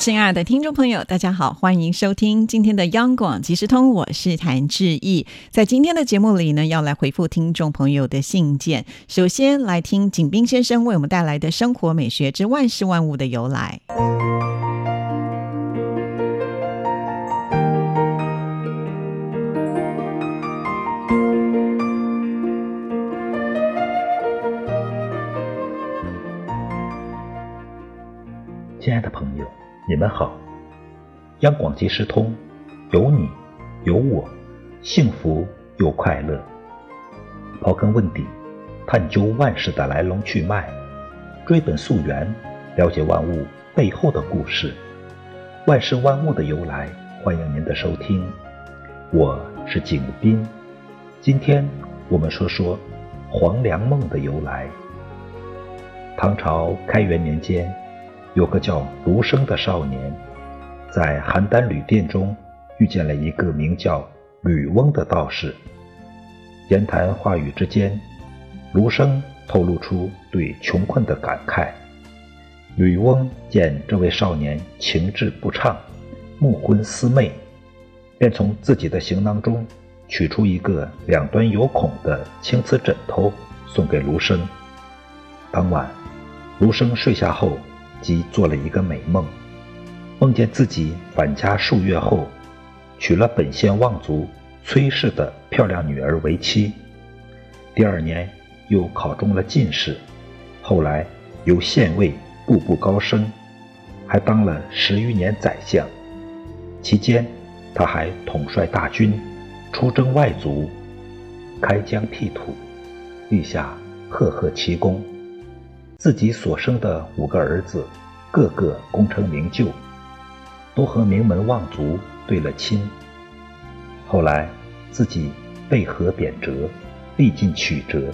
亲爱的听众朋友，大家好，欢迎收听今天的央广即时通，我是谭志毅。在今天的节目里呢，要来回复听众朋友的信件。首先来听景斌先生为我们带来的生活美学之万事万物的由来。你们好，央广即时通，有你有我，幸福又快乐。刨根问底，探究万事的来龙去脉，追本溯源，了解万物背后的故事，万事万物的由来。欢迎您的收听，我是景斌。今天我们说说黄粱梦的由来。唐朝开元年间。有个叫卢生的少年，在邯郸旅店中遇见了一个名叫吕翁的道士。言谈话语之间，卢生透露出对穷困的感慨。吕翁见这位少年情志不畅，目昏思昧，便从自己的行囊中取出一个两端有孔的青瓷枕头，送给卢生。当晚，卢生睡下后。即做了一个美梦，梦见自己返家数月后，娶了本县望族崔氏的漂亮女儿为妻。第二年又考中了进士，后来由县尉步步高升，还当了十余年宰相。期间，他还统帅大军，出征外族，开疆辟土，立下赫赫奇功。自己所生的五个儿子，个个功成名就，都和名门望族对了亲。后来自己被河贬谪，历尽曲折。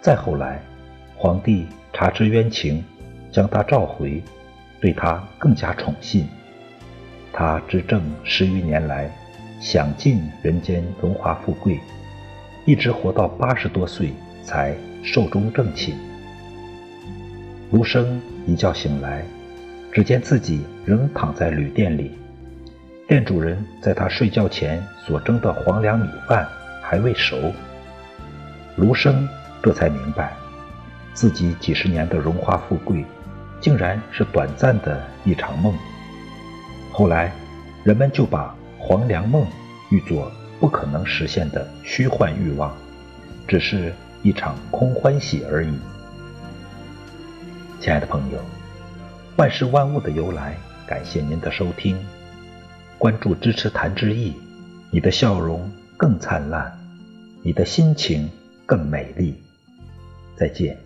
再后来，皇帝察知冤情，将他召回，对他更加宠信。他执政十余年来，享尽人间荣华富贵，一直活到八十多岁才寿终正寝。卢生一觉醒来，只见自己仍躺在旅店里，店主人在他睡觉前所蒸的黄粱米饭还未熟。卢生这才明白，自己几十年的荣华富贵，竟然是短暂的一场梦。后来，人们就把黄粱梦誉作不可能实现的虚幻欲望，只是一场空欢喜而已。亲爱的朋友，万事万物的由来，感谢您的收听，关注支持谭志毅，你的笑容更灿烂，你的心情更美丽。再见。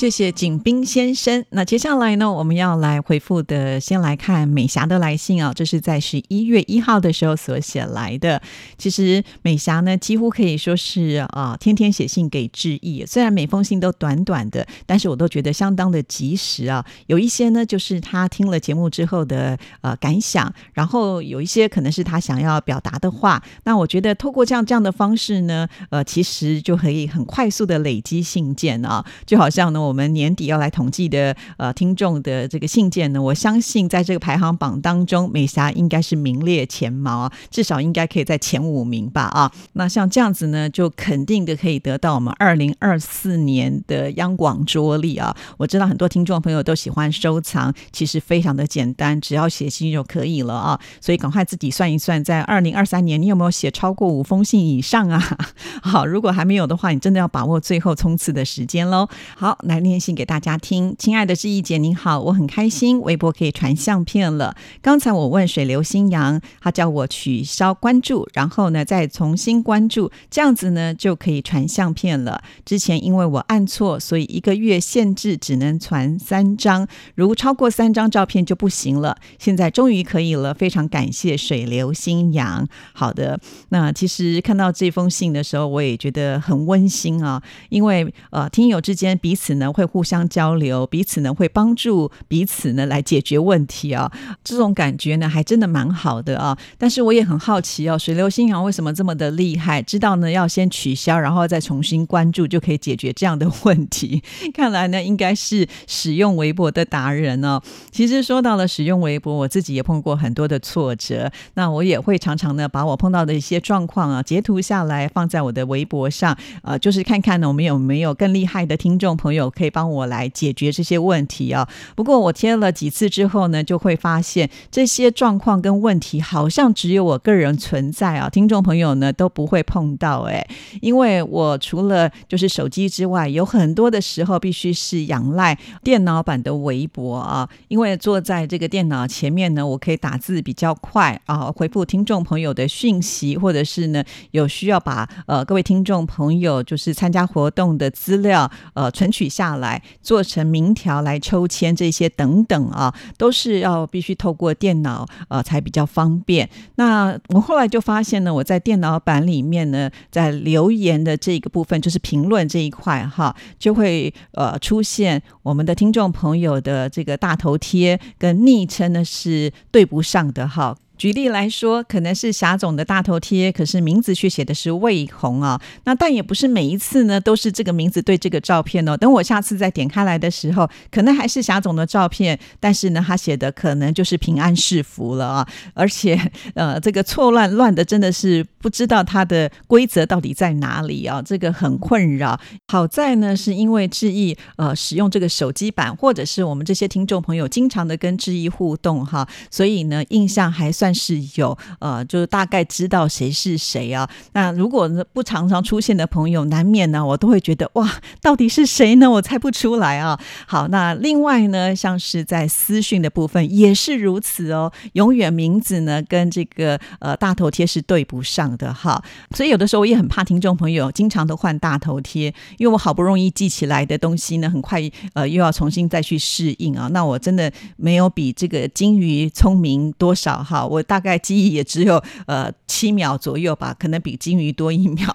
谢谢景斌先生。那接下来呢，我们要来回复的，先来看美霞的来信啊。这是在十一月一号的时候所写来的。其实美霞呢，几乎可以说是啊，天天写信给志毅。虽然每封信都短短的，但是我都觉得相当的及时啊。有一些呢，就是他听了节目之后的呃感想，然后有一些可能是他想要表达的话。那我觉得透过这样这样的方式呢，呃，其实就可以很快速的累积信件啊，就好像呢。我们年底要来统计的呃听众的这个信件呢，我相信在这个排行榜当中，美霞应该是名列前茅啊，至少应该可以在前五名吧啊。那像这样子呢，就肯定的可以得到我们二零二四年的央广桌历啊。我知道很多听众朋友都喜欢收藏，其实非常的简单，只要写信就可以了啊。所以赶快自己算一算，在二零二三年你有没有写超过五封信以上啊？好，如果还没有的话，你真的要把握最后冲刺的时间喽。好，来。来念信给大家听。亲爱的志毅姐，你好，我很开心，微博可以传相片了。刚才我问水流新阳，他叫我取消关注，然后呢再重新关注，这样子呢就可以传相片了。之前因为我按错，所以一个月限制只能传三张，如超过三张照片就不行了。现在终于可以了，非常感谢水流新阳。好的，那其实看到这封信的时候，我也觉得很温馨啊，因为呃，听友之间彼此呢会互相交流，彼此呢会帮助彼此呢来解决问题啊，这种感觉呢还真的蛮好的啊。但是我也很好奇哦，水流新阳为什么这么的厉害？知道呢要先取消，然后再重新关注就可以解决这样的问题。看来呢应该是使用微博的达人哦。其实说到了使用微博，我自己也碰过很多的挫折，那我也会常常呢把我碰到的一些状况啊截图下来放在我的微博上，呃，就是看看呢我们有没有更厉害的听众朋友可以帮我来解决这些问题啊。不过我贴了几次之后呢，就会发现这些状况跟问题好像只有我个人存在啊，听众朋友呢都不会碰到哎，因为我除了就是手机之外，有很多的时候必须是仰赖电脑版的微博啊，因为坐在这个电脑前面呢，我可以打字比较快啊，回复听众朋友的讯息，或者是呢有需要把呃各位听众朋友就是参加活动的资料呃存取下来，做成名条来抽签这些等等啊，都是要必须透过电脑呃才比较方便。那我后来就发现呢，我在电脑版里面呢，在留言的这个部分，就是评论这一块哈，就会呃出现我们的听众朋友的这个大头贴跟昵称呢是对不上的哈。举例来说，可能是霞总的大头贴，可是名字却写的是魏红啊。那但也不是每一次呢都是这个名字对这个照片哦。等我下次再点开来的时候，可能还是霞总的照片，但是呢他写的可能就是平安是福了啊。而且呃这个错乱乱的真的是不知道它的规则到底在哪里啊，这个很困扰。好在呢是因为志毅呃使用这个手机版，或者是我们这些听众朋友经常的跟志毅互动哈，所以呢印象还算。是有呃，就是大概知道谁是谁啊。那如果不常常出现的朋友，难免呢，我都会觉得哇，到底是谁呢？我猜不出来啊。好，那另外呢，像是在私讯的部分也是如此哦，永远名字呢跟这个呃大头贴是对不上的哈。所以有的时候我也很怕听众朋友经常都换大头贴，因为我好不容易记起来的东西呢，很快呃又要重新再去适应啊。那我真的没有比这个金鱼聪明多少哈。我大概记忆也只有呃七秒左右吧，可能比金鱼多一秒，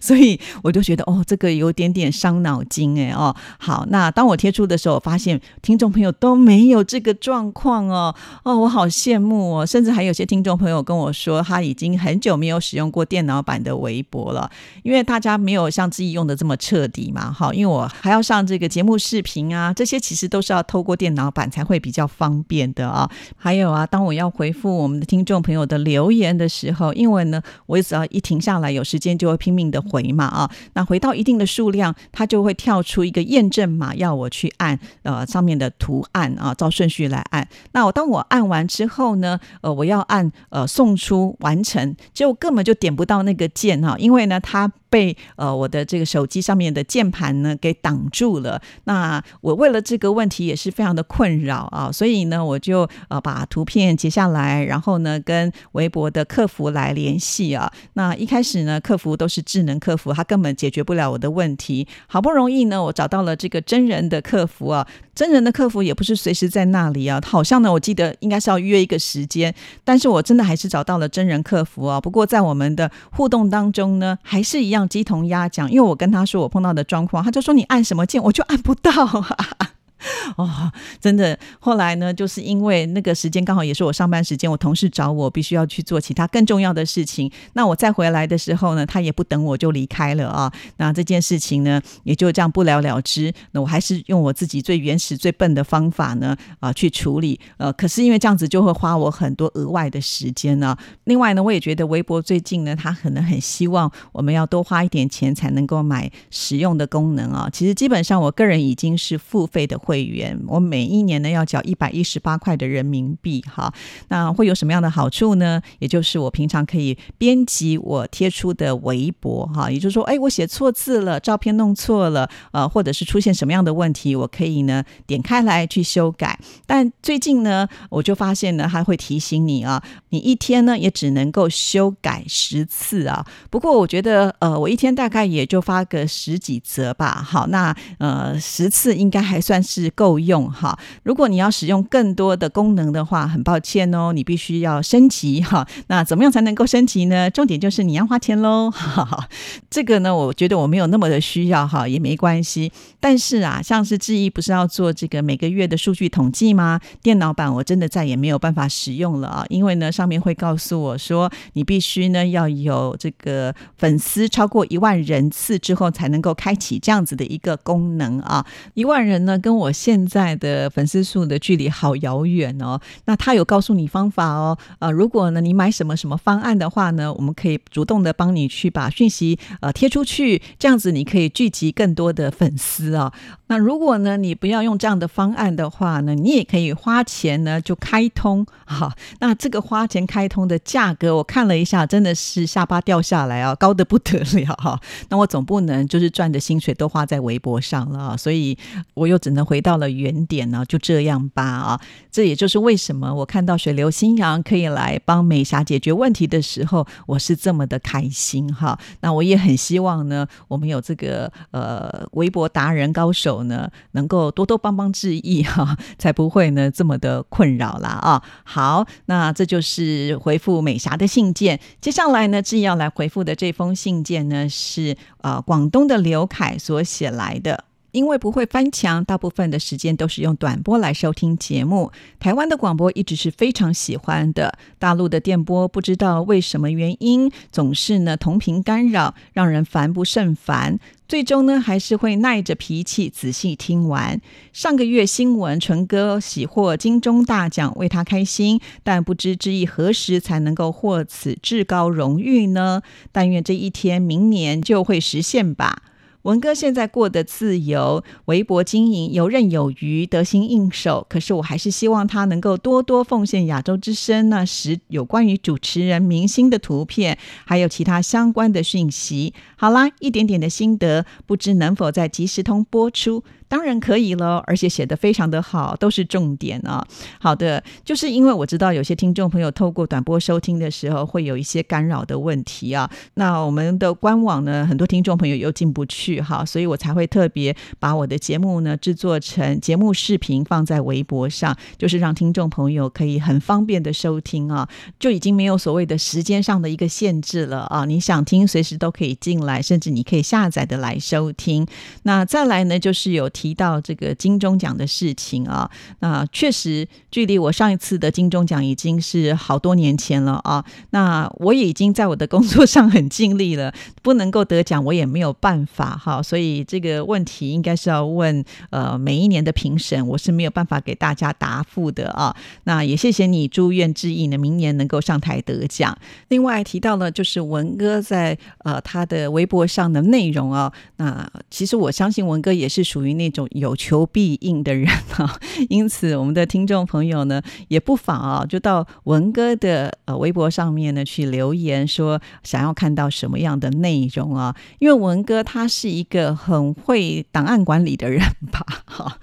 所以我就觉得哦，这个有点点伤脑筋哎哦。好，那当我贴出的时候，我发现听众朋友都没有这个状况哦哦，我好羡慕哦。甚至还有些听众朋友跟我说，他已经很久没有使用过电脑版的微博了，因为大家没有像自己用的这么彻底嘛。哈，因为我还要上这个节目视频啊，这些其实都是要透过电脑版才会比较方便的啊。还有啊，当我要回复我。们的听众朋友的留言的时候，因为呢，我只要一停下来，有时间就会拼命的回嘛啊。那回到一定的数量，它就会跳出一个验证码，要我去按呃上面的图案啊，照顺序来按。那我当我按完之后呢，呃，我要按呃送出完成，就根本就点不到那个键哈，因为呢它。被呃我的这个手机上面的键盘呢给挡住了，那我为了这个问题也是非常的困扰啊，所以呢我就呃把图片截下来，然后呢跟微博的客服来联系啊。那一开始呢客服都是智能客服，他根本解决不了我的问题。好不容易呢我找到了这个真人的客服啊，真人的客服也不是随时在那里啊，好像呢我记得应该是要约一个时间，但是我真的还是找到了真人客服啊。不过在我们的互动当中呢，还是一样。鸡同鸭讲，因为我跟他说我碰到的状况，他就说你按什么键，我就按不到啊。哦，真的。后来呢，就是因为那个时间刚好也是我上班时间，我同事找我，必须要去做其他更重要的事情。那我再回来的时候呢，他也不等我就离开了啊。那这件事情呢，也就这样不了了之。那我还是用我自己最原始、最笨的方法呢啊去处理。呃，可是因为这样子就会花我很多额外的时间呢。另外呢，我也觉得微博最近呢，他可能很希望我们要多花一点钱才能够买实用的功能啊。其实基本上我个人已经是付费的。会员，我每一年呢要缴一百一十八块的人民币哈。那会有什么样的好处呢？也就是我平常可以编辑我贴出的微博哈，也就是说，哎，我写错字了，照片弄错了，呃，或者是出现什么样的问题，我可以呢点开来去修改。但最近呢，我就发现呢，它会提醒你啊，你一天呢也只能够修改十次啊。不过我觉得，呃，我一天大概也就发个十几则吧。好，那呃十次应该还算是是够用哈。如果你要使用更多的功能的话，很抱歉哦，你必须要升级哈。那怎么样才能够升级呢？重点就是你要花钱喽。这个呢，我觉得我没有那么的需要哈，也没关系。但是啊，像是志毅不是要做这个每个月的数据统计吗？电脑版我真的再也没有办法使用了啊，因为呢上面会告诉我说，你必须呢要有这个粉丝超过一万人次之后才能够开启这样子的一个功能啊。一万人呢，跟我现在的粉丝数的距离好遥远哦。那他有告诉你方法哦，呃，如果呢你买什么什么方案的话呢，我们可以主动的帮你去把讯息呃贴出去，这样子你可以聚集更多的粉丝啊。那如果呢你不要用这样的方案的话呢，你也可以花钱呢就开通哈。那这个花钱开通的价格，我看了一下，真的是下巴掉下来啊，高的不得了哈。那我总不能就是赚的薪水都花在微博上了，所以我又只能回到了原点呢，就这样吧啊。这也就是为什么我看到水流新阳可以来帮美霞解决问题的时候，我是这么的开心哈。那我也很希望呢，我们有这个呃微博达人高手呢，能够多多帮帮志毅哈，才不会呢这么的困扰啦啊。好，那这就是回复美霞的信件。接下来呢，志毅要来回复的这封信件呢，是呃广东的刘凯所写来的。因为不会翻墙，大部分的时间都是用短波来收听节目。台湾的广播一直是非常喜欢的，大陆的电波不知道为什么原因，总是呢同频干扰，让人烦不胜烦。最终呢，还是会耐着脾气仔细听完。上个月新闻，纯哥喜获金钟大奖，为他开心，但不知之意何时才能够获此至高荣誉呢？但愿这一天明年就会实现吧。文哥现在过得自由，微博经营游刃有余，得心应手。可是我还是希望他能够多多奉献亚洲之声那时有关于主持人、明星的图片，还有其他相关的讯息。好啦，一点点的心得，不知能否在即时通播出。当然可以了，而且写的非常的好，都是重点啊。好的，就是因为我知道有些听众朋友透过短波收听的时候会有一些干扰的问题啊。那我们的官网呢，很多听众朋友又进不去哈，所以我才会特别把我的节目呢制作成节目视频放在微博上，就是让听众朋友可以很方便的收听啊，就已经没有所谓的时间上的一个限制了啊。你想听随时都可以进来，甚至你可以下载的来收听。那再来呢，就是有。提到这个金钟奖的事情啊，那确实距离我上一次的金钟奖已经是好多年前了啊。那我也已经在我的工作上很尽力了，不能够得奖我也没有办法哈。所以这个问题应该是要问呃每一年的评审，我是没有办法给大家答复的啊。那也谢谢你，祝愿致意呢，明年能够上台得奖。另外提到了就是文哥在呃他的微博上的内容啊，那其实我相信文哥也是属于那。种有求必应的人啊，因此我们的听众朋友呢，也不妨啊，就到文哥的呃微博上面呢去留言，说想要看到什么样的内容啊？因为文哥他是一个很会档案管理的人吧，哈，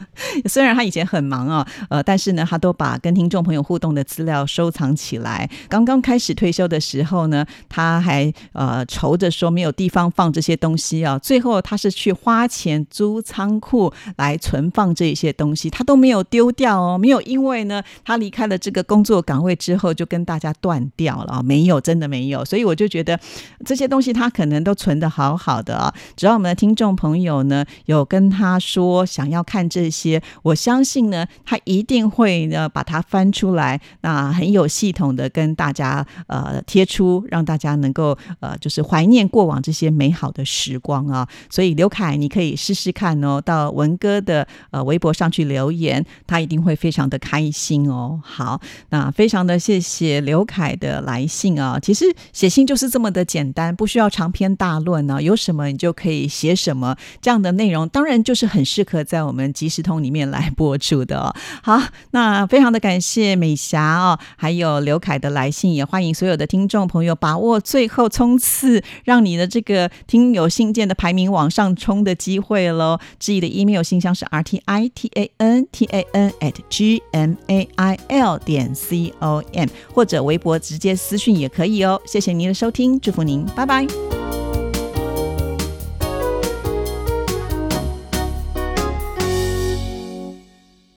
虽然他以前很忙啊，呃，但是呢，他都把跟听众朋友互动的资料收藏起来。刚刚开始退休的时候呢，他还呃愁着说没有地方放这些东西啊，最后他是去花钱租仓库。来存放这一些东西，他都没有丢掉哦，没有因为呢，他离开了这个工作岗位之后就跟大家断掉了啊，没有，真的没有。所以我就觉得这些东西他可能都存的好好的啊。只要我们的听众朋友呢有跟他说想要看这些，我相信呢，他一定会呢把它翻出来，那很有系统的跟大家呃贴出，让大家能够呃就是怀念过往这些美好的时光啊。所以刘凯，你可以试试看哦，到。文哥的呃微博上去留言，他一定会非常的开心哦。好，那非常的谢谢刘凯的来信啊。其实写信就是这么的简单，不需要长篇大论呢，有什么你就可以写什么，这样的内容当然就是很适合在我们即时通里面来播出的哦。好，那非常的感谢美霞哦，还有刘凯的来信，也欢迎所有的听众朋友把握最后冲刺，让你的这个听友信件的排名往上冲的机会喽。志毅的 email 信箱是 r t i t a n t a n at g m a i l 点 c o m，或者微博直接私信也可以哦。谢谢您的收听，祝福您，拜拜。